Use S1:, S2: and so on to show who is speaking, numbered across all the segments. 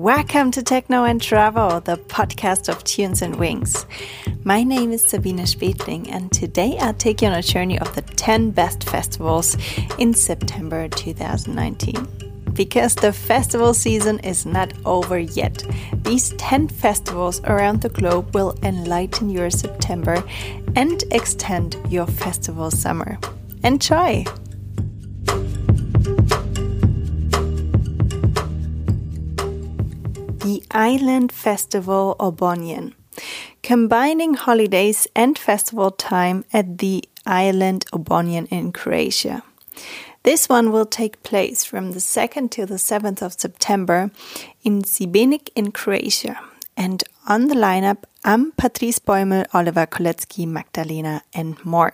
S1: Welcome to Techno and Travel, the podcast of Tunes and Wings. My name is Sabine Spetling, and today I'll take you on a journey of the 10 best festivals in September 2019. Because the festival season is not over yet, these 10 festivals around the globe will enlighten your September and extend your festival summer. Enjoy! Island Festival Obonjan, combining holidays and festival time at the Island Obonjan in Croatia. This one will take place from the 2nd to the 7th of September in Šibenik in Croatia. And on the lineup, I'm Patrice Bäumel, Oliver Koletzki, Magdalena, and more.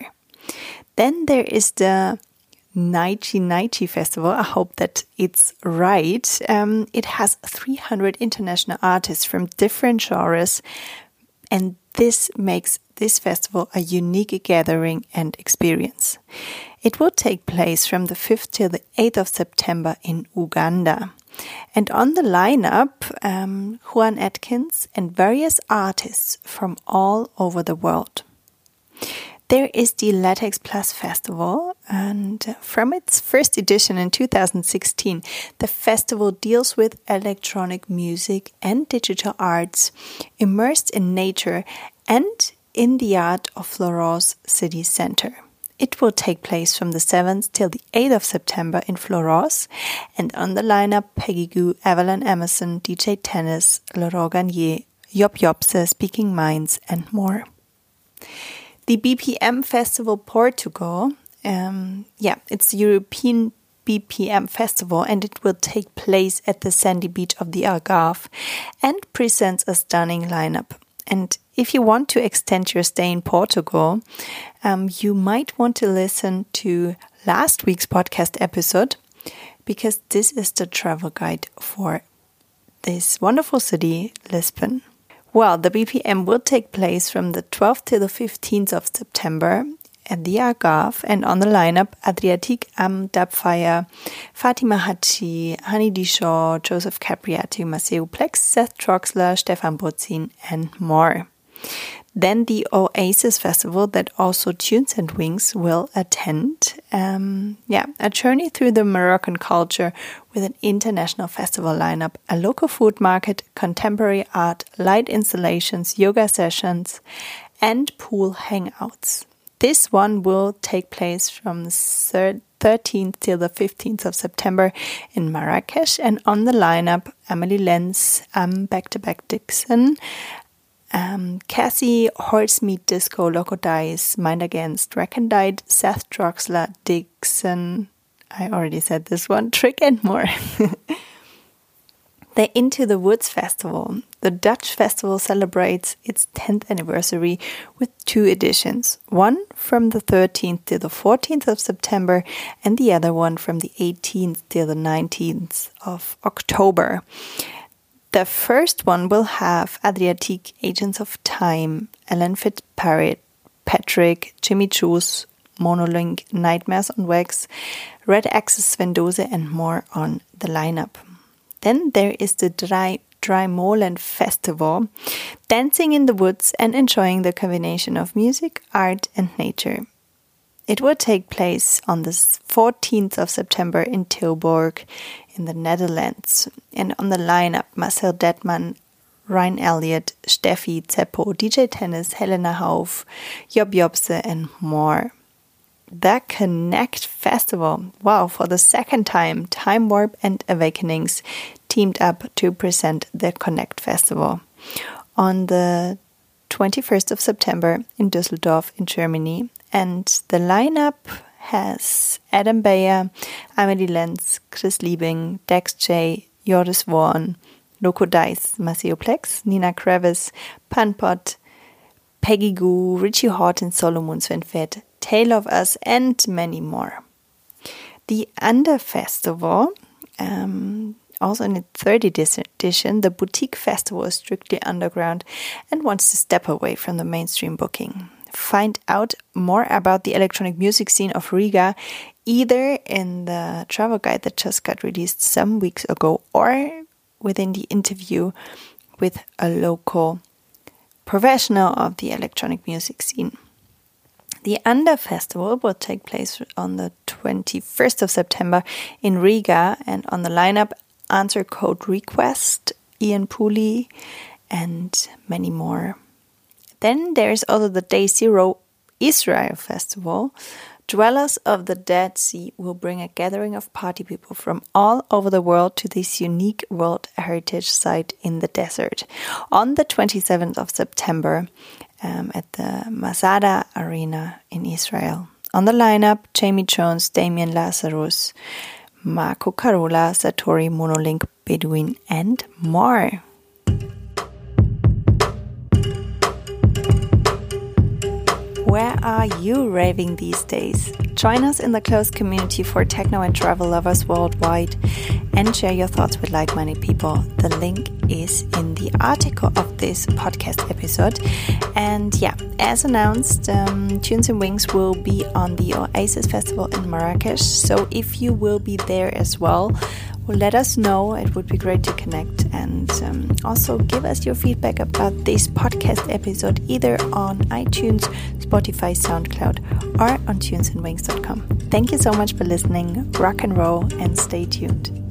S1: Then there is the Naichi Naichi Festival. I hope that it's right. Um, it has 300 international artists from different genres, and this makes this festival a unique gathering and experience. It will take place from the 5th till the 8th of September in Uganda. And on the lineup, um, Juan Atkins and various artists from all over the world. There is the Lattexplus Festival, and from its first edition in 2016, the festival deals with electronic music and digital arts immersed in nature and in the art of Florence City Center. It will take place from the 7th till the 8th of September in Florence, and on the lineup Peggy Gou, Avalon Emerson, DJ Tennis, Laurent Garnier, Job Jobse, Speaking Minds, and more the BPM Festival Portugal. Um, yeah, it's the European BPM Festival and it will take place at the sandy beach of the Algarve and presents a stunning lineup. And if you want to extend your stay in Portugal, um, you might want to listen to last week's podcast episode because this is the travel guide for this wonderful city, Lisbon. Well, the BPM will take place from the 12th to the 15th of September at the Algarve and on the lineup Adriatique Am Dubfire, Fatima Hajji, Honey Dijon, Joseph Capriati, Maceo Plex, Seth Troxler, Stephan Bodzin, and more. Then the Oasis Festival that also Tunes and Wings will attend. Um, yeah, a journey through the Moroccan culture with an international festival lineup, a local food market, contemporary art, light installations, yoga sessions, and pool hangouts. This one will take place from the 13th till the 15th of September in Marrakesh, and on the lineup, Amelie Lenz, um, Back to Back Dixon, um, Cassy, Horsemeat Disco, Loco Dice, Mind Against, Recondite, Seth Troxler, Dixon, I already said this one, Trick and more. the Into the Woods Festival. The Dutch festival celebrates its 10th anniversary with two editions one from the 13th to the 14th of September, and the other one from the 18th till the 19th of October. The first one will have Adriatique Agents of Time, Ellen Fitzpatrick, Patrick, Jimi Jules, Monolink, Nightmares on Wax, Red Axes Vendose, and more on the lineup. Then there is the Dry Draaimolen Festival, dancing in the woods and enjoying the combination of music, art, and nature. It will take place on the 14th of September in Tilburg in the Netherlands. And on the lineup, Marcel Dettmann, Ryan Elliott, Steffi Zeppo, DJ Tennis, Helena Hauff, Job Jobse, and more. The Connect Festival. Wow, for the second time, Time Warp and Awakenings teamed up to present the Connect Festival. On the 21st of September in Düsseldorf in Germany, and the lineup has Adam Beyer, Amelie Lenz, Chris Liebing, Dax J, Joris Voorn, Loco Dice, Maceo Plex, Nina Kraviz, Panpot, Peggy Gou, Richie Hawtin, Solomun Svenfett, Tale of Us, and many more. The Under Festival, um, also in its 30th edition, the Boutique Festival is strictly underground and wants to step away from the mainstream booking find out more about the electronic music scene of Riga either in the travel guide that just got released some weeks ago or within the interview with a local professional of the electronic music scene. The Under Festival will take place on the 21st of September in Riga, and on the lineup, Answer Code Request, Ian Pooley, and many more. Then there's also the Day Zero Israel Festival. Dwellers of the Dead Sea will bring a gathering of party people from all over the world to this unique World Heritage Site in the desert. On the 27th of September, um, at the Masada Arena in Israel. On the lineup, Jamie Jones, Damian Lazarus, Marco Carola, Satori Monolink Bedouin, and more. Where are you raving these days? Join us in the close community for techno and travel lovers worldwide and share your thoughts with like minded people. The link is in the article of this podcast episode. And yeah, as announced, um, Tunes and Wings will be on the Oasis Festival in Marrakesh. So if you will be there as well, well, let us know. It would be great to connect and um, also give us your feedback about this podcast episode either on iTunes, Spotify, SoundCloud, or on tunesandwings.com. Thank you so much for listening. Rock and roll and stay tuned.